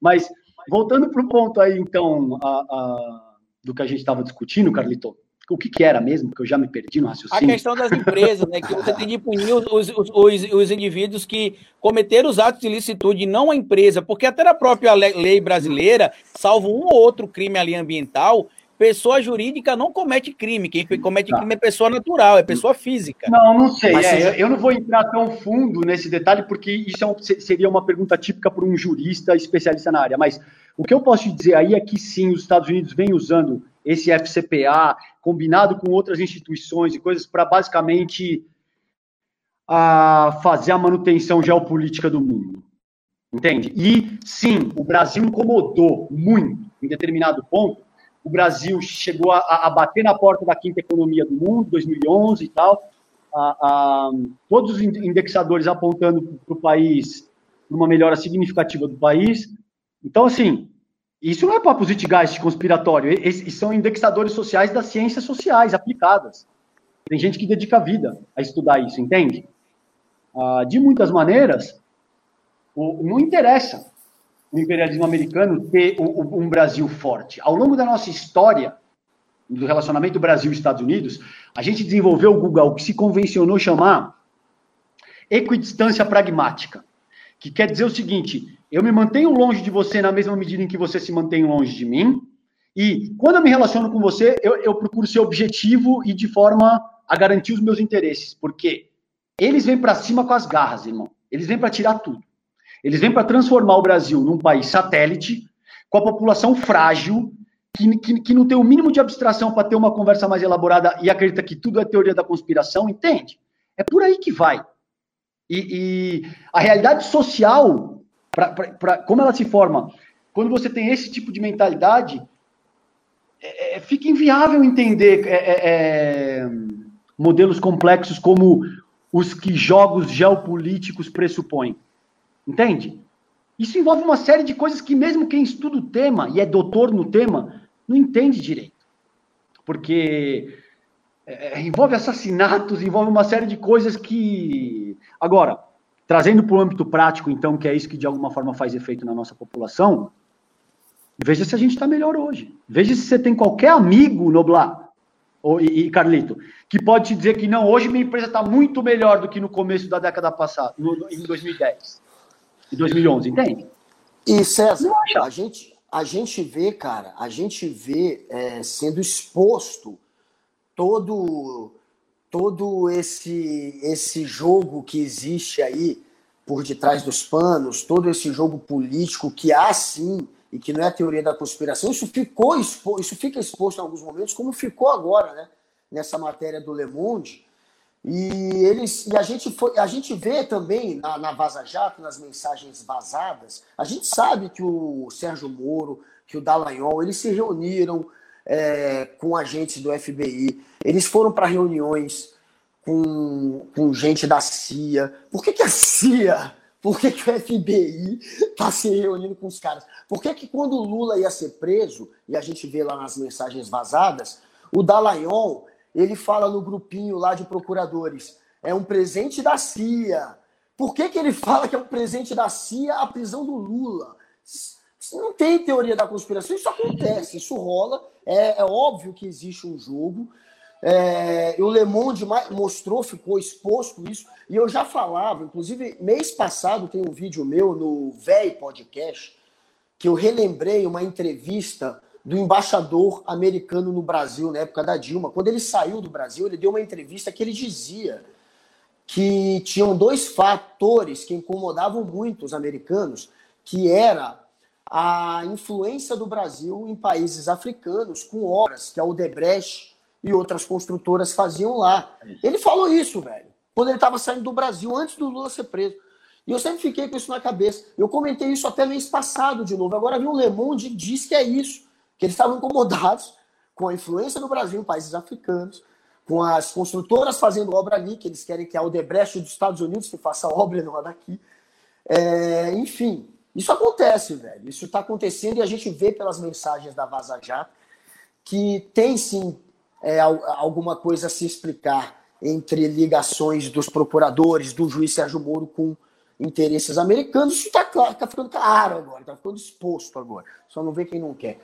Mas, voltando para o ponto aí, então, a, a, do que a gente estava discutindo, Carlito, o que, que, era mesmo, que eu já me perdi no raciocínio. A questão das empresas, né? Que você tem de punir os, os, os, os, indivíduos que cometeram os atos de licitude, não a empresa, porque até na própria lei brasileira, salvo um ou outro crime ali ambiental, pessoa jurídica não comete crime. Quem comete tá. crime é pessoa natural, é pessoa física. Não, não sei. É, eu não vou entrar tão fundo nesse detalhe, porque isso é um, seria uma pergunta típica para um jurista especialista na área. Mas o que eu posso te dizer aí é que sim, os Estados Unidos vêm usando esse FCPA, combinado com outras instituições e coisas, para basicamente a fazer a manutenção geopolítica do mundo. Entende? E sim, o Brasil incomodou muito em determinado ponto o Brasil chegou a, a, bater na porta da quinta economia do mundo, 2011 e tal, a, a, todos os indexadores apontando para o país, uma melhora significativa do país. Então, assim, isso não é papo de conspiratório, esses são indexadores sociais das ciências sociais aplicadas. Tem gente que dedica a vida a estudar isso, entende? Ah, de muitas maneiras, não interessa o imperialismo americano ter um Brasil forte. Ao longo da nossa história, do relacionamento Brasil-Estados Unidos, a gente desenvolveu o Google, que se convencionou chamar equidistância pragmática, que quer dizer o seguinte: eu me mantenho longe de você na mesma medida em que você se mantém longe de mim, e quando eu me relaciono com você, eu, eu procuro ser objetivo e de forma a garantir os meus interesses, porque eles vêm para cima com as garras, irmão. Eles vêm para tirar tudo. Eles vêm para transformar o Brasil num país satélite, com a população frágil, que, que, que não tem o mínimo de abstração para ter uma conversa mais elaborada e acredita que tudo é teoria da conspiração, entende? É por aí que vai. E, e a realidade social, pra, pra, pra, como ela se forma, quando você tem esse tipo de mentalidade, é, é, fica inviável entender é, é, é modelos complexos como os que jogos geopolíticos pressupõem. Entende? Isso envolve uma série de coisas que mesmo quem estuda o tema e é doutor no tema não entende direito. Porque é, é envolve assassinatos, envolve uma série de coisas que. Agora, trazendo para o âmbito prático, então, que é isso que de alguma forma faz efeito na nossa população, veja se a gente está melhor hoje. Veja se você tem qualquer amigo, Noblar ou, e, e Carlito, que pode te dizer que não, hoje minha empresa está muito melhor do que no começo da década passada, no, em 2010 de 2011, entende? E César, a gente, a gente vê, cara, a gente vê é, sendo exposto todo todo esse esse jogo que existe aí por detrás dos panos, todo esse jogo político que há sim e que não é a teoria da conspiração, isso ficou isso fica exposto em alguns momentos, como ficou agora, né? Nessa matéria do Le Monde, e eles e a gente foi, a gente vê também na, na Vaza Jato, nas mensagens vazadas, a gente sabe que o Sérgio Moro, que o Dallagnol, eles se reuniram é, com agentes do FBI, eles foram para reuniões com, com gente da CIA. Por que, que a CIA? Por que, que o FBI está se reunindo com os caras? Por que, que quando o Lula ia ser preso, e a gente vê lá nas mensagens vazadas, o Dallagnol ele fala no grupinho lá de procuradores, é um presente da CIA. Por que, que ele fala que é um presente da CIA a prisão do Lula? Não tem teoria da conspiração, isso acontece, isso rola. É, é óbvio que existe um jogo. É, o Le Monde mostrou, ficou exposto isso, e eu já falava, inclusive mês passado tem um vídeo meu no VEI Podcast, que eu relembrei uma entrevista do embaixador americano no Brasil, na época da Dilma. Quando ele saiu do Brasil, ele deu uma entrevista que ele dizia que tinham dois fatores que incomodavam muito os americanos, que era a influência do Brasil em países africanos com obras que a Odebrecht e outras construtoras faziam lá. Ele falou isso, velho, quando ele estava saindo do Brasil, antes do Lula ser preso. E eu sempre fiquei com isso na cabeça. Eu comentei isso até mês passado de novo. Agora vi o Le Monde e diz que é isso que eles estavam incomodados com a influência do Brasil em países africanos, com as construtoras fazendo obra ali, que eles querem que a Odebrecht dos Estados Unidos que faça obra e não daqui. É, enfim, isso acontece, velho. Isso está acontecendo e a gente vê pelas mensagens da Vaza Jato que tem sim é, alguma coisa a se explicar entre ligações dos procuradores, do juiz Sérgio Moro com interesses americanos. Isso está tá ficando claro agora, está ficando exposto agora. Só não vê quem não quer.